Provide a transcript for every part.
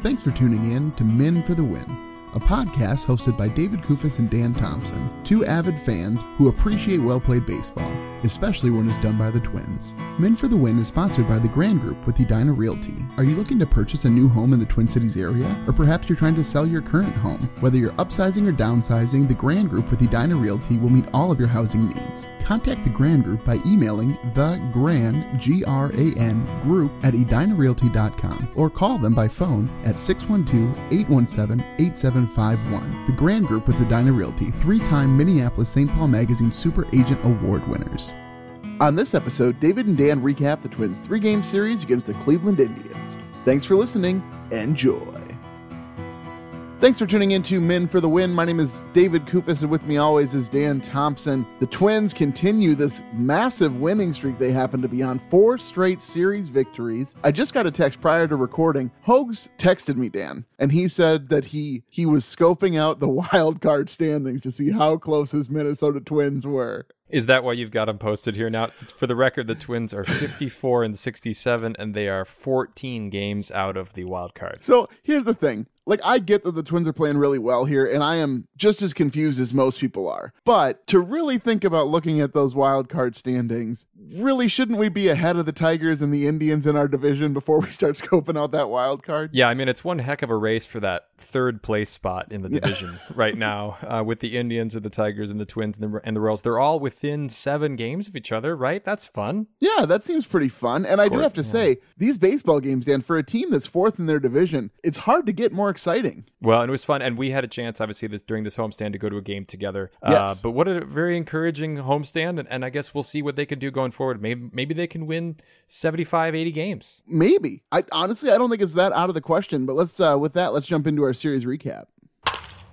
Thanks for tuning in to Men for the Win, a podcast hosted by David Kufis and Dan Thompson, two avid fans who appreciate well played baseball, especially when it's done by the Twins. Men for the Win is sponsored by the Gran Group with Edina Realty. Are you looking to purchase a new home in the Twin Cities area? Or perhaps you're trying to sell your current home? Whether you're upsizing or downsizing, the Gran Group with Edina Realty will meet all of your housing needs. Contact the Gran Group by emailing the Gran G R A N Group at edinarealty.com or call them by phone at 612-817-8751. The Gran Group with Edina Realty, three-time Minneapolis St. Paul Magazine Super Agent Award winners. On this episode, David and Dan recap the Twins' three-game series against the Cleveland Indians. Thanks for listening. Enjoy. Thanks for tuning in to Men for the Win. My name is David Kufis, and with me always is Dan Thompson. The Twins continue this massive winning streak they happen to be on four straight series victories. I just got a text prior to recording. Hogs texted me, Dan, and he said that he he was scoping out the wild card standings to see how close his Minnesota Twins were. Is that why you've got them posted here now? For the record, the Twins are 54 and 67, and they are 14 games out of the wild card. So here's the thing. Like, I get that the Twins are playing really well here, and I am just as confused as most people are. But to really think about looking at those wild card standings, really shouldn't we be ahead of the Tigers and the Indians in our division before we start scoping out that wild card? Yeah, I mean, it's one heck of a race for that third place spot in the division right now uh, with the Indians and the Tigers and the Twins and the, and the Royals. They're all within seven games of each other, right? That's fun. Yeah, that seems pretty fun. And I do have to say, these baseball games, Dan, for a team that's fourth in their division, it's hard to get more exciting. Well, and it was fun, and we had a chance, obviously, this during this homestand to go to a game together. Yes. Uh, but what a very encouraging homestand, and, and I guess we'll see what they can do going forward. Maybe maybe they can win 75, 80 games. Maybe. I honestly, I don't think it's that out of the question. But let's, uh, with that, let's jump into our series recap.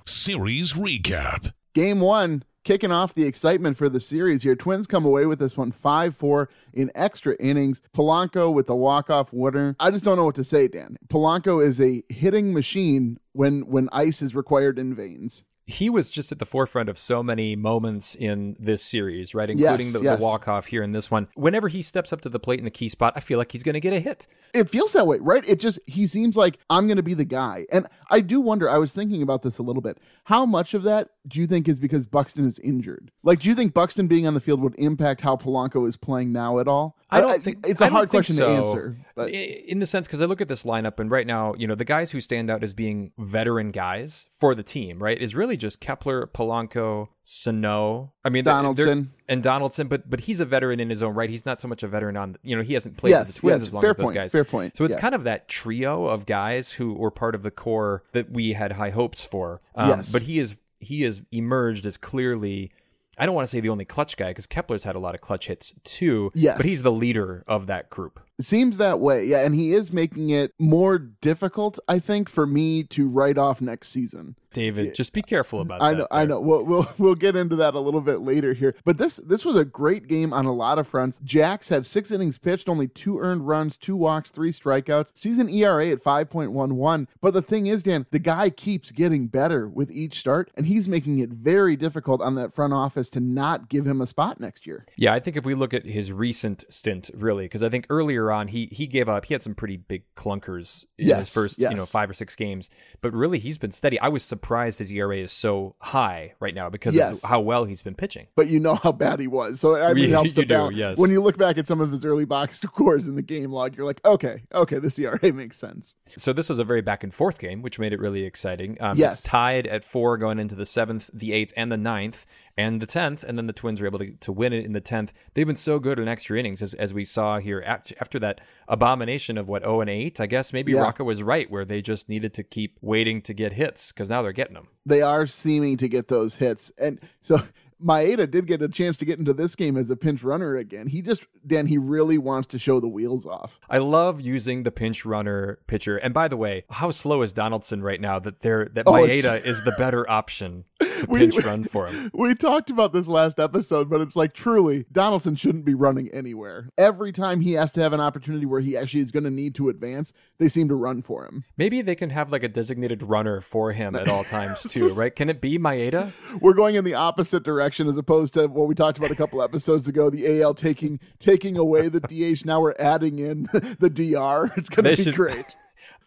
Series recap. Game one, kicking off the excitement for the series here. Twins come away with this one 5 4 in extra innings. Polanco with the walk off winner. I just don't know what to say, Dan. Polanco is a hitting machine when when ice is required in veins. He was just at the forefront of so many moments in this series, right? Including Yes, the, yes. the walk off here in this one. Whenever he steps up to the plate in a key spot, I feel like he's going to get a hit. It feels that way, right? It just he seems like I'm going to be the guy. And I do wonder, I was thinking about this a little bit. How much of that do you think is because Buxton is injured? Like do you think Buxton being on the field would impact how Polanco is playing now at all? I don't think it's a I hard question so. to answer. But in the sense because I look at this lineup and right now, you know, the guys who stand out as being veteran guys for the team, right, is really just Kepler, Polanco, Sano. I mean, Donaldson. and Donaldson, but but he's a veteran in his own right. He's not so much a veteran on, you know, he hasn't played with Yes, the Twins yes, as long fair as those point, guys. fair point, So it's yeah. kind of that trio of guys who were part of the core that we had high hopes for. Um, Yes. But he is he is emerged as clearly. I don't want to say the only clutch guy because Kepler's had a lot of clutch hits too. Yes. But he's the leader of that group. Seems that way. Yeah, and he is making it more difficult, I think, for me to write off next season. David, just be careful about I that. know, I know. We'll, we'll we'll get into that a little bit later here. But this this was a great game on a lot of fronts. Jax had six innings pitched, only two earned runs, two walks, three strikeouts. Season ERA at five point one one. But the thing is, Dan, the guy keeps getting better with each start, and he's making it very difficult on that front office to not give him a spot next year. Yeah, I think if we look at his recent stint, really, because I think earlier on he he gave up. He had some pretty big clunkers in Yes, his first, yes. you know, five or six games. But really, he's been steady. I was surprised his ERA is so high right now because Yes. of how well he's been pitching. but you know how bad he was. So I mean, it helps you do, yes. When you look back at some of his early box scores in the game log, you're like, okay, okay, this ERA makes sense. So this was a very back and forth game, which made it really exciting. Um, Yes. tied at four going into the seventh, the eighth, and the ninth, and the tenth, and then the Twins were able to, to win it in the tenth. They've been so good in extra innings, as, as we saw here after, after that abomination of what zero and eight. I guess maybe Yeah. Rocco was right, where they just needed to keep waiting to get hits because now they're getting them. they are seeming to get those hits. And so Maeda did get a chance to get into this game as a pinch runner again. He just, Dan, he really wants to show the wheels off. I love using the pinch runner pitcher. And by the way, how slow is Donaldson right now that they're that Oh, Maeda is the better option to We- pinch run for him. We talked about this last episode, but it's like truly, Donaldson shouldn't be running anywhere. Every time he has to have an opportunity where he actually is going to need to advance, they seem to run for him. Maybe they can have like a designated runner for him at all times too, right? Can it be Maeda? We're going in the opposite direction as opposed to what we talked about a couple episodes ago. The AL taking taking away the DH. Now we're adding in the DR. It's going to be should- great.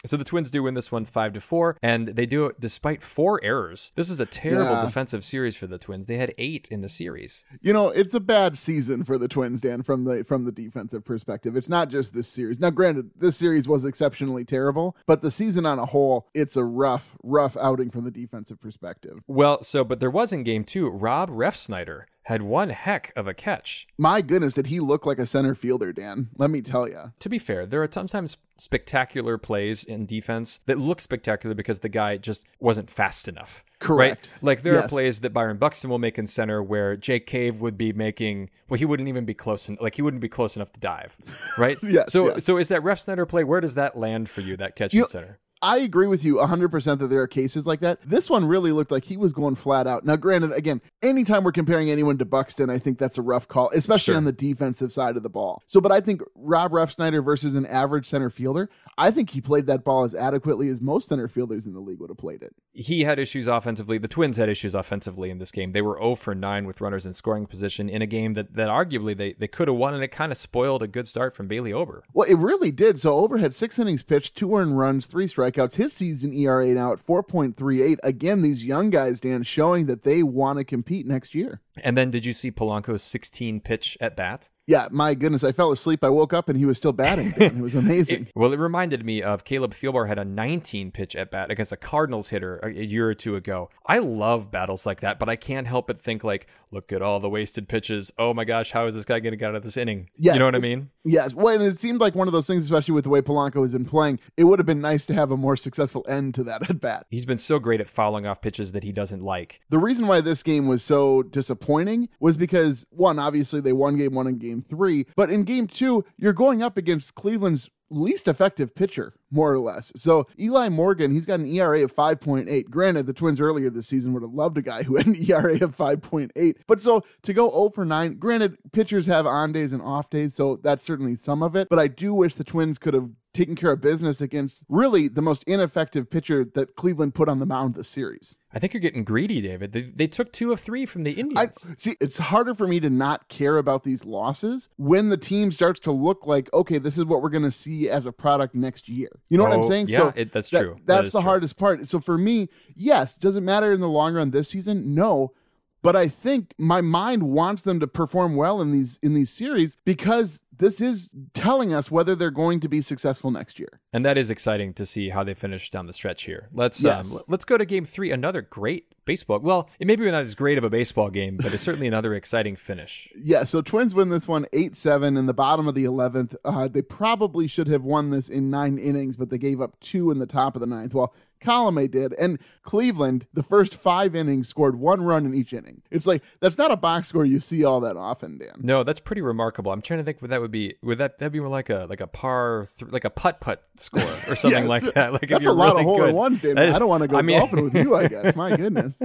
So the Twins do win this one five to four, and they do it despite four errors. This is a terrible Yeah. defensive series for the Twins. They had eight in the series. You know, it's a bad season for the Twins, Dan, from the from the defensive perspective. It's not just this series. Now, granted, this series was exceptionally terrible, but the season on a whole, it's a rough, rough outing from the defensive perspective. Well, so but there was in game two, Rob Refsnyder had one heck of a catch. My goodness, did he look like a center fielder, Dan? Let me tell you. To be fair, there are sometimes spectacular plays in defense that look spectacular because the guy just wasn't fast enough. Correct. Right? Like there are plays that Byron Buxton will make in center where Jake Cave would be making well, he wouldn't even be close en- like he wouldn't be close enough to dive. Right? Yes, So yes. so is that Refsnyder play, where does that land for you, that catch You- in center? I agree with you 100% that there are cases like that. This one really looked like he was going flat out. Now, granted, again, anytime we're comparing anyone to Buxton, I think that's a rough call, especially Sure. on the defensive side of the ball. So, but I think Rob Refsnyder versus an average center fielder, I think he played that ball as adequately as most center fielders in the league would have played it. he had issues offensively. The Twins had issues offensively in this game. They were 0 for 9 with runners in scoring position in a game that, that arguably they, they could have won, and it kind of spoiled a good start from Bailey Ober. Well, it really did. So Ober had six innings pitched, two earned runs, three strikeouts. His season ERA now at 4.38. Again, these young guys, Dan, showing that they want to compete next year. And then did you see Polanco's 16 pitch at bat? Yeah, my goodness. I fell asleep. I woke up and he was still batting. It was amazing. Well, it reminded me of Caleb Thielbar had a 19 pitch at bat against a Cardinals hitter a, a year or two ago. I love battles like that, but I can't help but think like, look at all the wasted pitches. Oh my gosh, how is this guy going to get out of this inning? Yes. You know what I mean? Yes. Well, and it seemed like one of those things, especially with the way Polanco has been playing, it would have been nice to have a more successful end to that at bat. He's been so great at fouling off pitches that he doesn't like. The reason why this game was so disappointing was because, one, obviously they won game one and game three, but in game two, you're going up against Cleveland's least effective pitcher, more or less. So Eli Morgan, he's got an ERA of 5.8. Granted, the Twins earlier this season would have loved a guy who had an ERA of 5.8. But so to go 0 for 9, granted, pitchers have on days and off days, so that's certainly some of it. But I do wish the Twins could have taken care of business against really the most ineffective pitcher that Cleveland put on the mound this series. I think you're getting greedy, David. They, they took two of three from the I Indians. see. It's harder for me to not care about these losses when the team starts to look like, okay, this is what we're going to see as a product next year. You know what I'm Oh, saying? yeah, it- that's that- true. That's is the true. hardest part. So for me, yes, does it matter in the long run this season? No. But I think my mind wants them to perform well in these in these series because this is telling us whether they're going to be successful next year. and that is exciting to see how they finish down the stretch here. Let's Yes. um, let's go to game three. Another great baseball. Well, it may be not as great of a baseball game, but it's certainly another exciting finish. Yeah, so Twins win this one 8 7 in the bottom of the 11th. Uh, they probably should have won this in nine innings, but they gave up two in the top of the ninth. Well, Colome did. And Cleveland, the first five innings, scored one run in each inning. It's like, that's not a box score you see all that often, Dan. No, that's pretty remarkable. I'm trying to think what that would be. Would that that'd be more like a like a par, th- like a putt putt score or something Yes. like that? Like That's a lot really of hole in ones, Dan. That is- I don't want to go I mean- golfing with you, I guess. My goodness.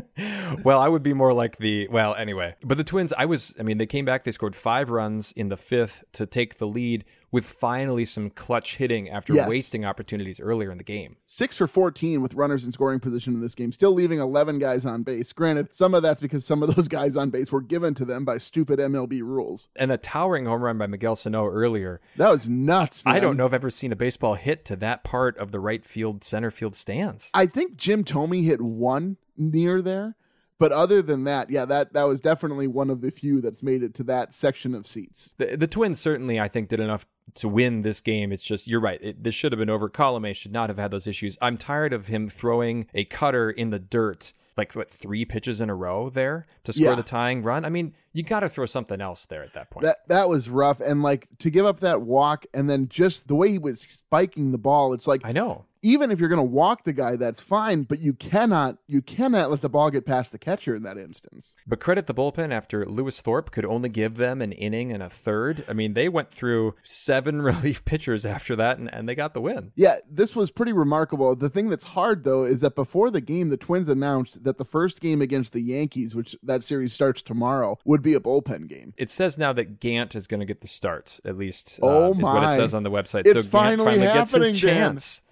well, I would be more like the well, anyway. But the Twins, I was I mean, they came back, they scored 5 runs in the 5th to take the lead with finally some clutch hitting after Yes. wasting opportunities earlier in the game. Six for 14 with runners in scoring position in this game, still leaving 11 guys on base. Granted, some of that's because some of those guys on base were given to them by stupid MLB rules. And a towering home run by Miguel Sano earlier. That was nuts, man. I don't know if I've ever seen a baseball hit to that part of the right field center field stands. I think Jim Thome hit one near there, but other than that, yeah, that that was definitely one of the few that's made it to that section of seats. The, the Twins certainly, I think, did enough to win this game. It's just you're right. It, this should have been over. Colome should not have had those issues. I'm tired of him throwing a cutter in the dirt, like what three pitches in a row there to score Yeah. the tying run. I mean, you got to throw something else there at that point. That that was rough, and like to give up that walk, and then just the way he was spiking the ball, it's like I know. Even if you're going to walk the guy, that's fine, but you cannot you cannot let the ball get past the catcher in that instance. But credit the bullpen after Lewis Thorpe could only give them an inning and a third. I mean, they went through seven relief pitchers after that, and, and they got the win. Yeah, this was pretty remarkable. The thing that's hard though is that before the game, the Twins announced that the first game against the Yankees, which that series starts tomorrow, would be a bullpen game. It says now that Gant is going to get the start, at least. Oh uh, is what it says on the website. It's so finally, gets happening, his Dan. chance.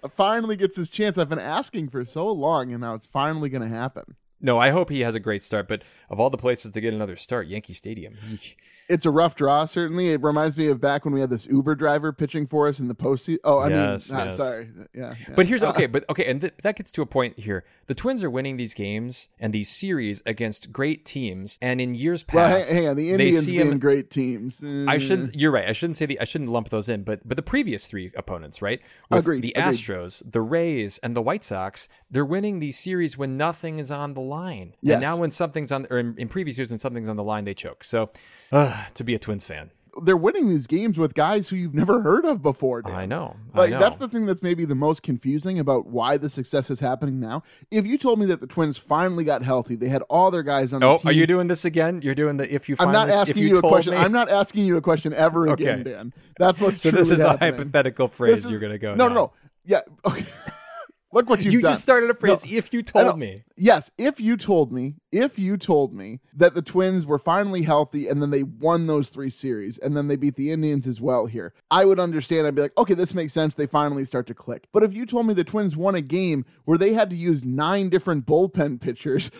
Finally gets his chance. I've been asking for so long, and now it's finally going to happen. No, I hope he has a great start. But of all the places to get another start, Yankee Stadium. It's a rough draw, certainly. It reminds me of back when we had this Uber driver pitching for us in the postseason. Oh, I Yes, mean, yes. sorry. Yeah, yeah. But here's okay, but okay, and th- that gets to a point here. The Twins are winning these games and these series against great teams, and in years past, hang, hang on. The Indians being him- great teams. I Mm. shouldn't. You're right. I shouldn't say the. I shouldn't lump those in. But but the previous three opponents, right? With Agreed, The agreed. Astros, the Rays, and the White Sox. They're winning these series when nothing is on the line. Yes. And now when something's on, or in, in previous years when something's on the line, they choke. So, uh, to be a Twins fan, They're winning these games with guys who you've never heard of before. Dan. I know. I Like know. that's the thing that's maybe the most confusing about why the success is happening now. If you told me that the Twins finally got healthy, they had all their guys on the Oh, are you doing this again? You're doing the if you. I'm not asking if you, a question. me- I'm not asking you a question ever again, Okay. Dan. That's what's So this is a hypothetical phrase is- you're going to go. No, now. no, no. Yeah. Okay. Look what you've done. You done. just started a phrase. No, if you told me, Yes, if you told me, if you told me that the Twins were finally healthy and then they won those three series and then they beat the Indians as well here, I would understand. I'd be like, okay, this makes sense. They finally start to click. But if you told me the Twins won a game where they had to use nine different bullpen pitchers,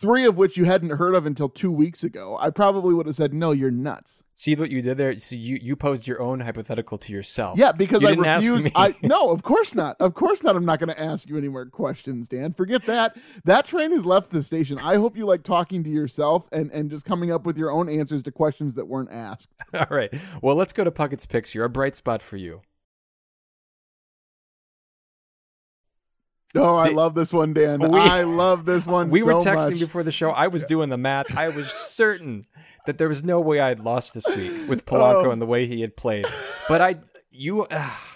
three of which you hadn't heard of until two weeks ago, I probably would have said, no, you're nuts. see what you did there. So you you posed your own hypothetical to yourself. Yeah, because You I didn't ask refuse. me. I no, of course not. Of course not. I'm not going to ask you any more questions, Dan. Forget that. That train has left the station. I hope you like talking to yourself and and just coming up with your own answers to questions that weren't asked. All right. Well, let's go to Puckett's picks here. A bright spot for you. Oh, I Did- love this one, Dan. We- I love this one. We were texting much. before the show. I was doing the math. I was certain that there was no way I'd lost this week with Polanco Oh. and the way he had played. But I, you, ah,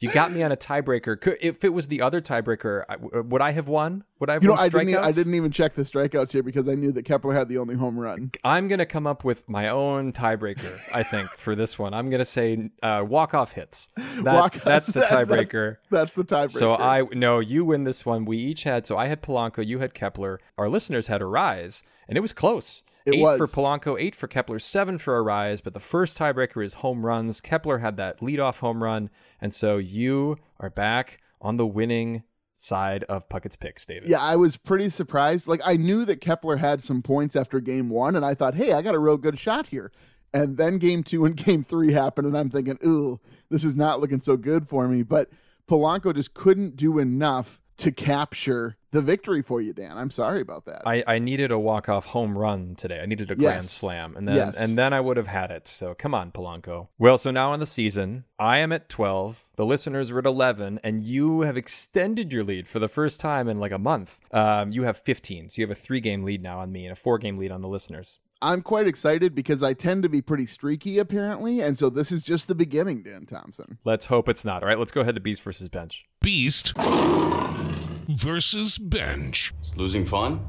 you got me on a tiebreaker. Could, if it was the other tiebreaker, I, would I have won? Would I have You know, won I didn't. I didn't even check the strikeouts here because I knew that Kepler had the only home run. I'm gonna come up with my own tiebreaker. I think for this one, I'm gonna say uh, walk off hits. That, Walk- that's the that's- tiebreaker. That's the tiebreaker. So I no, you win this one. We each had so I had Polanco, you had Kepler. Our listeners had Arraez, and it was close. It eight was. for Polanco, eight for Kepler, seven for Arraez. But the first tiebreaker is home runs. Kepler had that leadoff home run, and so you are back on the winning side of Puckett's picks, David. Yeah, I was pretty surprised. Like I knew that Kepler had some points after game one, and I thought, hey, I got a real good shot here. And then game two and game three happened, and I'm thinking, ooh, this is not looking so good for me. But Polanco just couldn't do enough to capture the victory for you, Dan. I'm sorry about that. I, I needed a walk off home run today. I needed a grand slam, and then Yes. and then I would have had it. So come on, Polanco. Well, so now in the season, I am at twelve. The listeners are at eleven, and you have extended your lead for the first time in like a month. Um, you have fifteen, so you have a three game lead now on me and a four game lead on the listeners. I'm quite excited because I tend to be pretty streaky, apparently. And so this is just the beginning, Dan Thompson. Let's hope it's not. All right, let's go ahead to Beast versus Bench. Beast versus Bench. Is losing fun?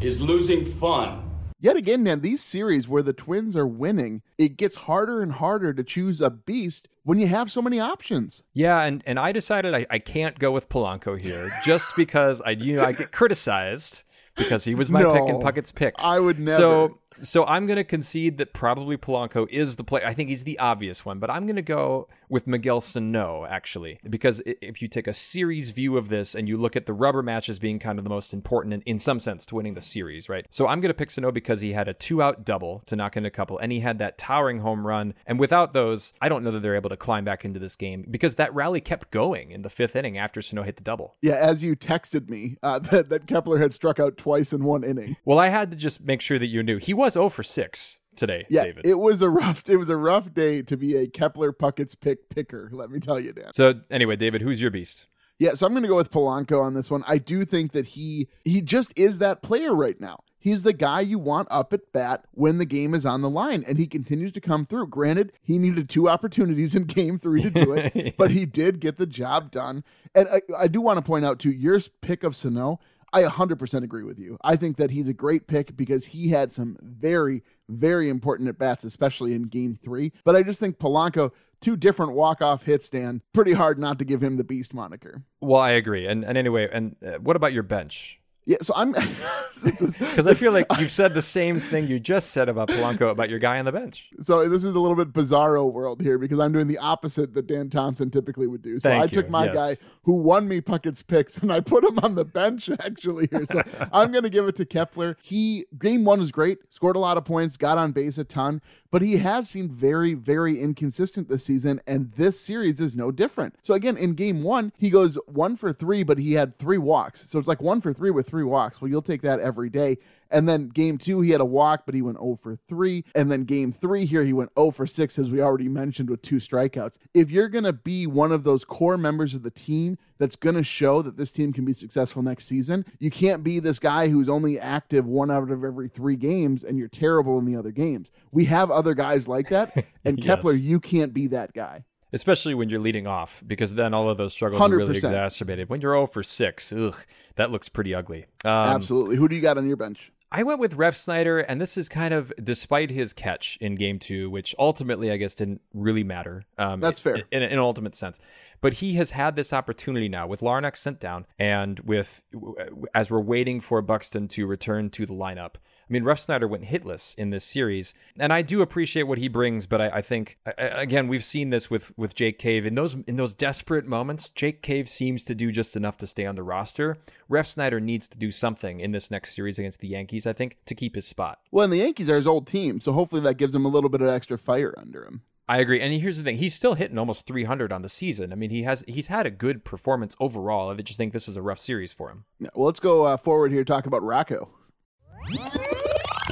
Is losing fun? Yet again, man, these series where the twins are winning, it gets harder and harder to choose a beast when you have so many options. Yeah, and, and I decided I, I can't go with Polanco here just because I you know I get criticized because he was my pick and Puckett's pick. I would never. So so I'm gonna concede that probably Polanco is the play. I think he's the obvious one, but I'm gonna go with Miguel Sano actually because if you take a series view of this and you look at the rubber matches being kind of the most important in, in some sense to winning the series, right? So I'm gonna pick Sano because he had a two out double to knock in a couple, and he had that towering home run. And without those, I don't know that they're able to climb back into this game because that rally kept going in the fifth inning after Sano hit the double. Yeah, as you texted me uh, that, that Kepler had struck out twice in one inning. Well, I had to just make sure that you knew he was 0 for 6 today, Yeah, David. it was a rough it was a rough day to be a Kepler Puckett's pick picker. Let me tell you, Dan. so anyway, David, who's your beast? Yeah, so I'm going to go with Polanco on this one. I do think that he he just is that player right now. He's the guy you want up at bat when the game is on the line, and he continues to come through. Granted, he needed two opportunities in game three to do it, but he did get the job done. And I, I do want to point out, too, your pick of Sano, I 100% agree with you. I think that he's a great pick because he had some very, very important at bats, especially in game three. But I just think Polanco, two different walk off hits, Dan, pretty hard not to give him the beast moniker. Well, I agree. And and anyway, and uh, what about your bench? Yeah, so I'm because I feel like you've said the same thing you just said about Polanco about your guy on the bench. So this is a little bit bizarro world here because I'm doing the opposite that Dan Thompson typically would do. So Thank I you, took my yes. guy who won me Puckett's picks and I put him on the bench actually here. So I'm going to give it to Kepler. He game one was great, scored a lot of points, got on base a ton, but he has seemed very, very inconsistent this season, and this series is no different. So again, in game one, he goes one for three, but he had three walks. So it's like one for three with three walks. Well, you'll take that every day. And then game two, he had a walk, but he went 0 for 3. And then game three here, he went 0 for 6, as we already mentioned, with two strikeouts. If you're going to be one of those core members of the team that's going to show that this team can be successful next season, you can't be this guy who's only active one out of every three games and you're terrible in the other games. We have other guys like that. And Yes. Kepler, you can't be that guy. Especially when you're leading off, because then all of those struggles are really exacerbated. When you're 0 for 6, ugh, that looks pretty ugly. Um, Absolutely. Who do you got on your bench? I went with Refsnyder, and this is kind of despite his catch in game two, which ultimately I guess didn't really matter. Um, That's fair. In, in an ultimate sense. But he has had this opportunity now with Larnach sent down, and with as we're waiting for Buxton to return to the lineup. I mean, Refsnyder went hitless in this series, and I do appreciate what he brings. But I, I think I- again we've seen this with with Jake Cave in those in those desperate moments. Jake Cave seems to do just enough to stay on the roster. Refsnyder needs to do something in this next series against the Yankees, I think, to keep his spot. Well, and the Yankees are his old team, so hopefully that gives him a little bit of extra fire under him. I agree. And here's the thing: he's still hitting almost 300 on the season. I mean, he has he's had a good performance overall. I just think this was a rough series for him. Well, let's go uh, forward here. Talk about Rocco.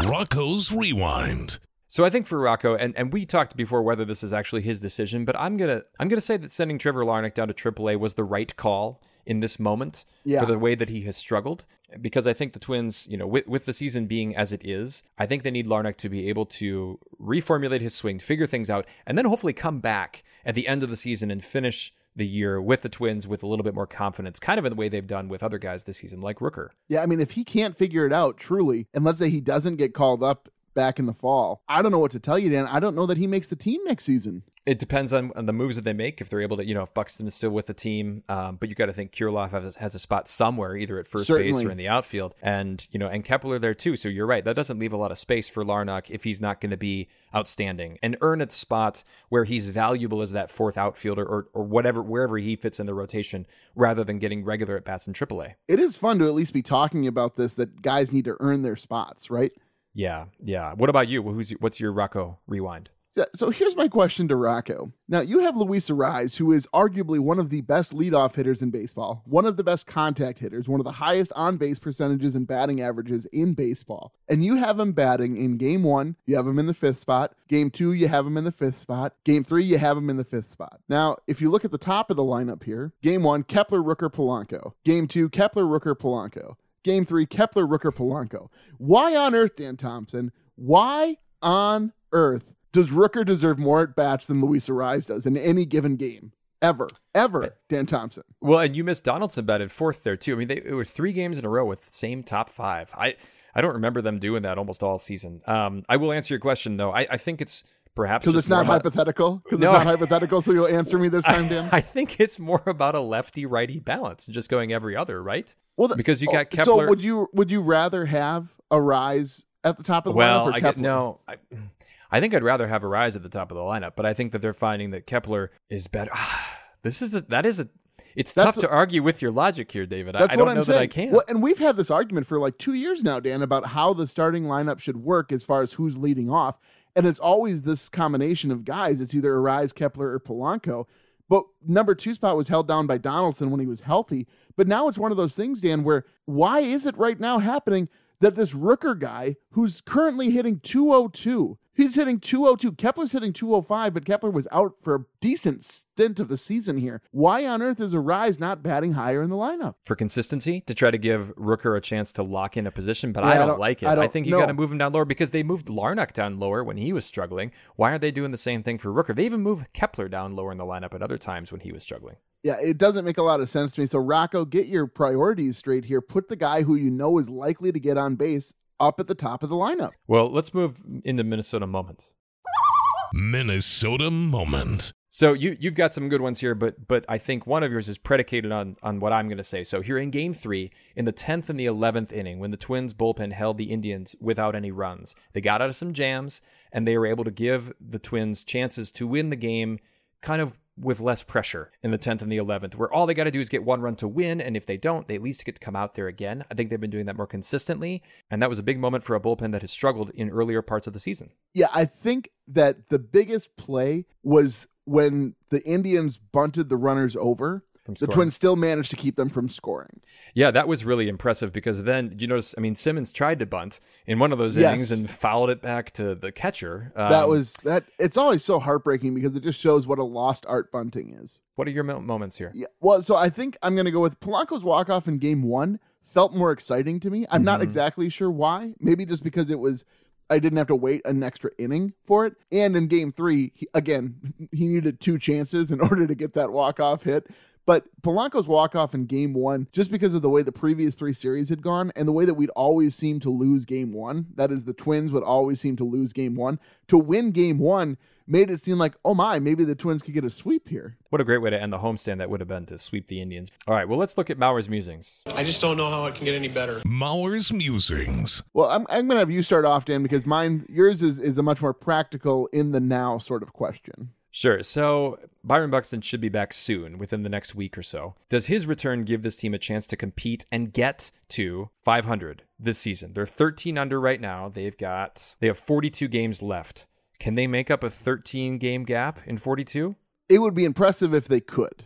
Rocco's Rewind. So I think for Rocco, and, and we talked before whether this is actually his decision, but I'm gonna I'm gonna say that sending Trevor Larnach down to AAA was the right call in this moment Yeah. for the way that he has struggled. Because I think the Twins, you know, with, with the season being as it is, I think they need Larnach to be able to reformulate his swing, figure things out, and then hopefully come back at the end of the season and finish the year with the Twins with a little bit more confidence, kind of in the way they've done with other guys this season, like Rooker. Yeah, I mean, if he can't figure it out truly, and let's say he doesn't get called up back in the fall, I don't know what to tell you, Dan. I don't know that he makes the team next season. It depends on, on the moves that they make. If they're able to, you know, if Buxton is still with the team, um, but you got to think Kirilloff has, has a spot somewhere, either at first base or in the outfield, and you know, and Kepler there too. So you're right. That doesn't leave a lot of space for Larnach if he's not going to be outstanding and earn a spot where he's valuable as that fourth outfielder or or whatever wherever he fits in the rotation, rather than getting regular at bats in AAA. It is fun to at least be talking about this that guys need to earn their spots, right? Yeah, yeah. What about you? Who's what's your Rocco rewind? So- here's my question to Rocco. Now, you have Luis Arraez, who is arguably one of the best leadoff hitters in baseball, one of the best contact hitters, one of the highest on base percentages and batting averages in baseball. And you have him batting in game one, you have him in the fifth spot. Game two, you have him in the fifth spot. Game three, you have him in the fifth spot. Now, if you look at the top of the lineup here, game one, Kepler, Rooker, Polanco. Game two, Kepler, Rooker, Polanco. Game three, Kepler, Rooker, Polanco. Why on earth, Dan Thompson? Why on earth does Rooker deserve more at bats than Luis Arraez does in any given game? Ever. Ever, Dan Thompson. Well, and you missed Donaldson batted fourth there too. I mean, they, it was three games in a row with the same top five. I I don't remember them doing that almost all season. Um, I will answer your question though. I, I think it's perhaps Because it's not about- hypothetical? Because No. it's not hypothetical, so you'll answer me this time, Dan? I think it's more about a lefty righty balance, and just going every other, right? Well, the- because you got oh, Kepler. So would you would you rather have Arraez at the top of the lineup well, or I get, no. I, I think I'd rather have Arraez at the top of the lineup, but I think that they're finding that Kepler is better. this is a, that is a. It's That's tough what- to argue with your logic here, David. I, That's I what don't I'm know saying. that I can. Well, and we've had this argument for like two years now, Dan, about how the starting lineup should work as far as who's leading off. And it's always this combination of guys. It's either Arraez, Kepler, or Polanco. But number two spot was held down by Donaldson when he was healthy. But now it's one of those things, Dan, where why is it right now happening that this Rooker guy, who's currently hitting 202, he's hitting 202. Kepler's hitting 205, but Kepler was out for a decent stint of the season here. Why on earth is Arraez not batting higher in the lineup? for consistency to try to give Rooker a chance to lock in a position, but Yeah, I, I don't don't- like it. I I, don't- think you no. got to move him down lower because they moved Larnach down lower when he was struggling. Why aren't they doing the same thing for Rooker? They even moved Kepler down lower in the lineup at other times when he was struggling. Yeah, it doesn't make a lot of sense to me. So, Rocco, get your priorities straight here. Put the guy who you know is likely to get on base up at the top of the lineup. Well, let's move into Minnesota moment. Minnesota Moment. So you you've got some good ones here, but but I think one of yours is predicated on on what I'm going to say. So here in Game Three, in the tenth and the eleventh inning, when the Twins bullpen held the Indians without any runs, they got out of some jams and they were able to give the Twins chances to win the game, kind of with less pressure in the 10th and the 11th, where all they got to do is get one run to win. And if they don't, they at least get to come out there again. I think they've been doing that more consistently. And that was a big moment for a bullpen that has struggled in earlier parts of the season. Yeah, I think that the biggest play was when the Indians bunted the runners over. From The. Twins still managed to keep them from scoring. Yeah, that was really impressive because then you notice, I mean, Simmons tried to bunt in one of those Yes. innings and fouled it back to the catcher. Um, that was that. It's always so heartbreaking because it just shows what a lost art bunting is. What are your moments here? Yeah. Well, so I think I'm going to go with Polanco's walk off in game one felt more exciting to me. I'm not exactly sure why. Maybe just because it was, I didn't have to wait an extra inning for it. And in game three, he, again, he needed two chances in order to get that walk off hit. But Polanco's walk off in game one, just because of the way the previous three series had gone and the way that we'd always seem to lose game one, that is, the Twins would always seem to lose game one, to win game one made it seem like, oh my, maybe the Twins could get a sweep here. What a great way to end the homestand that would have been to sweep the Indians. All right, well, let's look at Mauer's musings. I just don't know how it can get any better. Mauer's musings. Well, I'm, I'm going to have you start off, Dan, because mine, yours is, is a much more practical in the now sort of question. Sure. So Byron Buxton should be back soon, within the next week or so. Does his return give this team a chance to compete and get to 500 this season? They're 13 under right now. They've got they have 42 games left. Can they make up a 13 game gap in 42? It would be impressive if they could,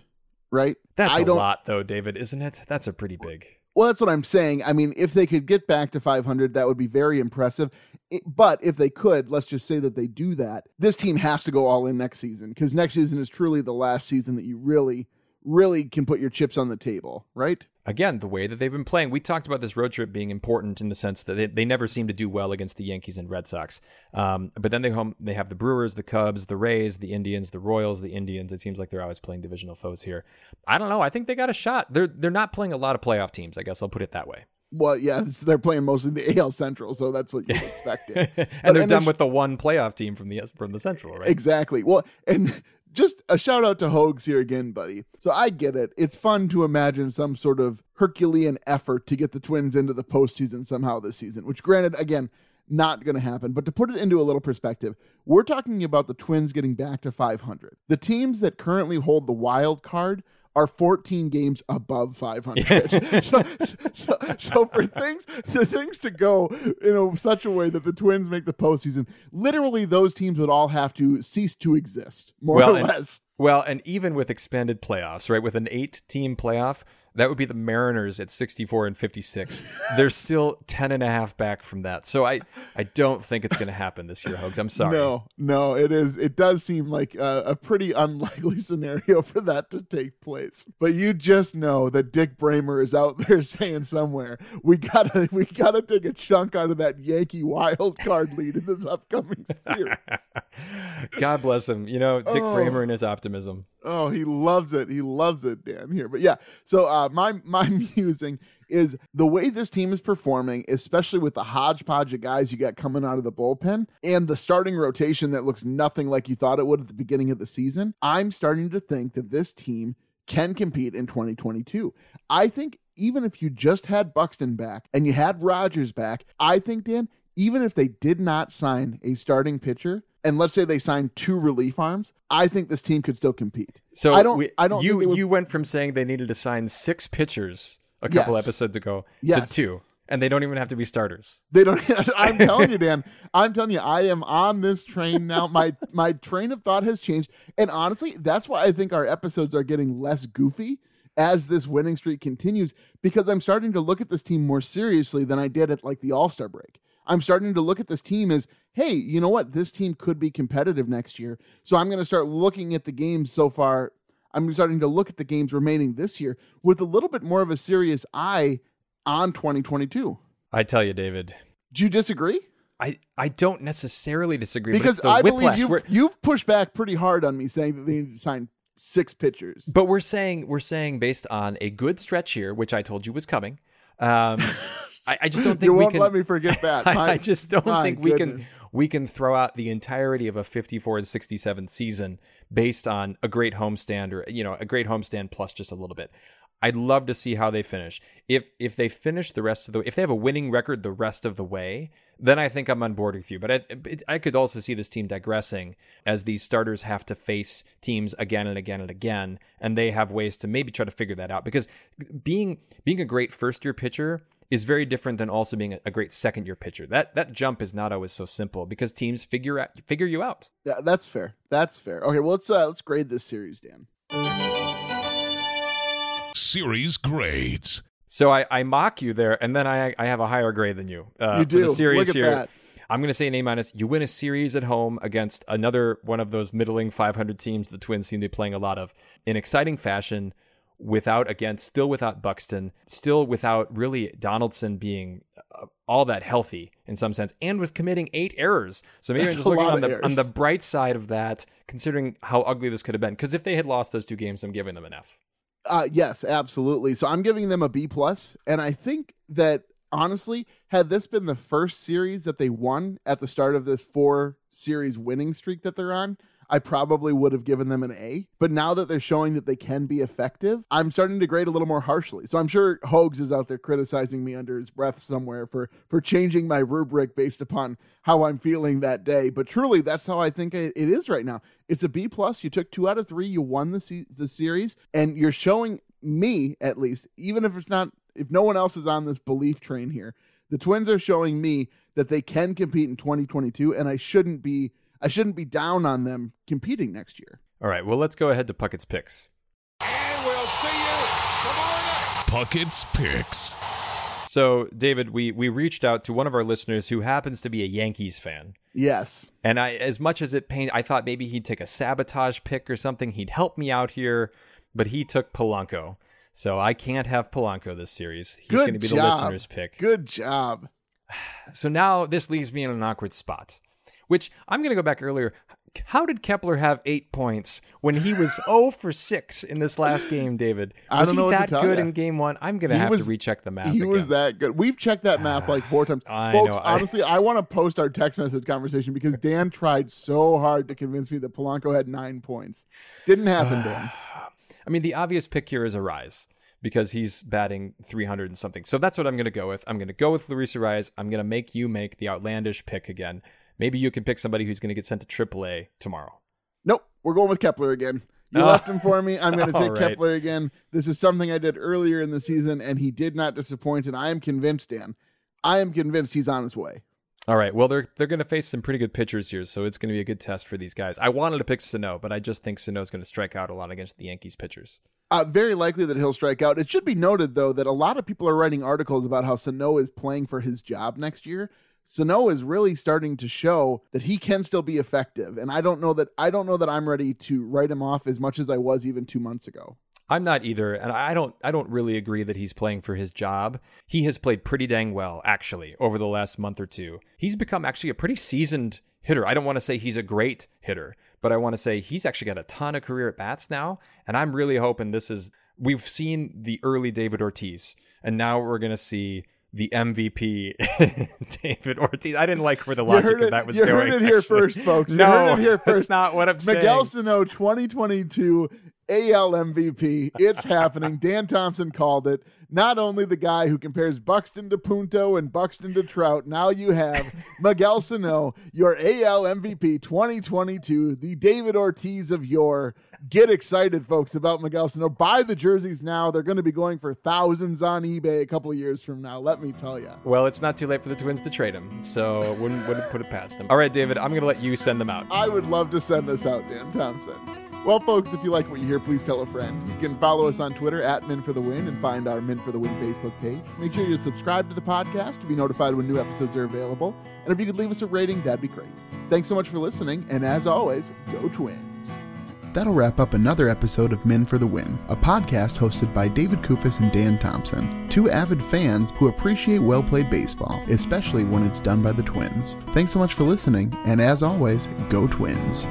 right? That's I a don't, lot, though, David, isn't it? That's a pretty big. Well, that's what I'm saying. I mean, if they could get back to 500, that would be very impressive. It- but if they could, let's just say that they do that, this team has to go all in next season because next season is truly the last season that you really, really can put your chips on the table, right? Again, the way that they've been playing, we talked about this road trip being important in the sense that they, they never seem to do well against the Yankees and Red Sox. Um, but then they home they have the Brewers, the Cubs, the Rays, the Indians, the Royals, the Indians. It seems like they're always playing divisional foes here. I don't know. I think they got a shot. They're they're not playing a lot of playoff teams. I guess I'll put it that way. Well, yeah, they're playing mostly the AL Central, so that's what you expected. and But- they're and done with the one playoff team from the from the Central, right? Exactly. Well, and just a shout out to Hogs here again, buddy. So I get it. It's fun to imagine some sort of Herculean effort to get the Twins into the postseason somehow this season, which, granted, again, not going to happen. But to put it into a little perspective, we're talking about the Twins getting back to 500. The teams that currently hold the wild card are 14 games above 500. so, so, so for things, the things to go in a, such a way that the Twins make the postseason, literally those teams would all have to cease to exist, more Well, or and- less. Well, and even with expanded playoffs, right? With an eight team playoff, that would be the Mariners at 64 and 56. They're still 10 and a half back from that. So I, I don't think it's going to happen this year, Hogs. I'm sorry. No, no, it is. It does seem like a, a pretty unlikely scenario for that to take place. But you just know that Dick Bremer is out there saying somewhere we gotta we gotta take a chunk out of that Yankee wild card lead in this upcoming series. God bless him. You know, Dick Oh. Bremer and his optimism. Oh, he loves it. He loves it, Dan. Here, but yeah. So uh, my my musing is the way this team is performing, especially with the hodgepodge of guys you got coming out of the bullpen and the starting rotation that looks nothing like you thought it would at the beginning of the season. I'm starting to think that this team can compete in 2022. I think even if you just had Buxton back and you had Rogers back, I think Dan, even if they did not sign a starting pitcher, and let's say they signed two relief arms, I think this team could still compete. So I don't. we- I don't. You think would, you went from saying they needed to sign six pitchers a couple Yes. episodes ago Yes. to two, and they don't even have to be starters. They don't. I'm telling you, Dan. I'm telling you, I am on this train now. My my train of thought has changed, and honestly, that's why I think our episodes are getting less goofy as this winning streak continues. Because I'm starting to look at this team more seriously than I did at like the All Star break. I'm starting to look at this team as, hey, you know what? This team could be competitive next year. So I'm going to start looking at the games so far. I'm starting to look at the games remaining this year with a little bit more of a serious eye on 2022. I tell you, David. Do you disagree? I, I don't necessarily disagree because but it's the I believe you've, We're- you've pushed back pretty hard on me saying that they need to sign six pitchers. But we're saying we're saying based on a good stretch here, which I told you was coming. Um, I, I just don't think you we won't can. let me forget that. I, My- I just don't my think we can goodness. We can throw out the entirety of a 54 and 67 season based on a great homestand or you know a great homestand plus just a little bit. I'd love to see how they finish. If if they finish the rest of the if they have a winning record the rest of the way, then I think I'm on board with you. But I, I could also see this team digressing as these starters have to face teams again and again and again, and they have ways to maybe try to figure that out. Because being being a great first year pitcher is very different than also being a, great second year pitcher. That that jump is not always so simple because teams figure out figure you out. Yeah, that's fair. That's fair. Okay, well let's uh, let's grade this series, Dan series grades. So I, I mock you there, and then I I have a higher grade than you. Uh, you do. the series Look at here. That. I'm going to say an A minus. You win a series at home against another one of those middling 500 teams the Twins seem to be playing a lot of in exciting fashion. Without again, still without Buxton, still without really Donaldson being uh, all that healthy in some sense, and with committing eight errors. So maybe That's I'm just looking on the errors. on the bright side of that, considering how ugly this could have been. Because if they had lost those two games, I'm giving them an F. Uh, yes, absolutely. So I'm giving them a B plus, and I think that honestly, had this been the first series that they won at the start of this four series winning streak that they're on, I probably would have given them an A. But now that they're showing that they can be effective, I'm starting to grade a little more harshly. So I'm sure Hogs is out there criticizing me under his breath somewhere for for changing my rubric based upon how I'm feeling that day. But truly, that's how I think it is right now. It's a B plus. You took two out of three. You won the the series, and you're showing me at least, even if it's not, if no one else is on this belief train here, the Twins are showing me that they can compete in 2022, and I shouldn't be I shouldn't be down on them competing next year. All right, well, let's go ahead to Puckett's picks. And we'll see you tomorrow night. Puckett's picks. So, David, we we reached out to one of our listeners who happens to be a Yankees fan. Yes. And I as much as it pained I thought maybe he'd take a sabotage pick or something. He'd help me out here, but he took Polanco. So I can't have Polanco this series. He's going to be job. the listener's pick. Good job. So now this leaves me in an awkward spot which I'm going to go back earlier. How did Kepler have eight points when he was 0 for 6 in this last game, David? Was I don't know he that good you. in game one? I'm going to have was, to recheck the math. He again. was that good. We've checked that math like four times. I Folks, know, honestly, I want to post our text message conversation because Dan tried so hard to convince me that Polanco had nine points. Didn't happen, Dan. I mean, the obvious pick here is Arraez because he's batting 300 and something. So that's what I'm going to go with. I'm going to go with Luis Arraez. I'm going to make you make the outlandish pick again. Maybe you can pick somebody who's going to get sent to AAA tomorrow. Nope, we're going with Kepler again. You Oh. left him for me. I'm going to take right. Kepler again. This is something I did earlier in the season, and he did not disappoint. And I am convinced, Dan. I am convinced he's on his way. All right. Well, they're they're going to face some pretty good pitchers here, so it's going to be a good test for these guys. I wanted to pick Sano, but I just think Sano's going to strike out a lot against the Yankees pitchers. Uh, very likely that he'll strike out. It should be noted, though, that a lot of people are writing articles about how Sano is playing for his job next year. Sano is really starting to show that he can still be effective, and I don't know that I don't know that I'm ready to write him off as much as I was even two months ago. I'm not either, and I don't I don't really agree that he's playing for his job. He has played pretty dang well, actually, over the last month or two. He's become actually a pretty seasoned hitter. I don't want to say he's a great hitter, but I want to say he's actually got a ton of career at bats now, and I'm really hoping this is we've seen the early David Ortiz, and now we're gonna see the MVP David Ortiz. I didn't like where the logic heard of it, that was you going. heard it here actually. first, folks. You No, it here that's first. not what I'm Miguel saying. Sano 2022 AL MVP. It's happening. Dan Thompson called it. Not only the guy who compares Buxton to Punto and Buxton to Trout, now you have Miguel Sano, your AL MVP 2022, the David Ortiz of your. Get excited, folks, about Miguel Sano. Buy the jerseys now. They're going to be going for thousands on eBay a couple of years from now. Let me tell you. Well, it's not too late for the Twins to trade him, so wouldn't wouldn't put it past him. All right, David, I'm gonna let you send them out. I would love to send this out, Dan Thompson. Well, folks, if you like what you hear, please tell a friend. You can follow us on Twitter at Min for the Win and find our Min for the Win Facebook page. Make sure you subscribe to the podcast to be notified when new episodes are available. And if you could leave us a rating, that'd be great. Thanks so much for listening, and as always, go Twins. That'll wrap up another episode of Men for the Win, a podcast hosted by David Kufis and Dan Thompson, two avid fans who appreciate well played baseball, especially when it's done by the Twins. Thanks so much for listening, and as always, go Twins.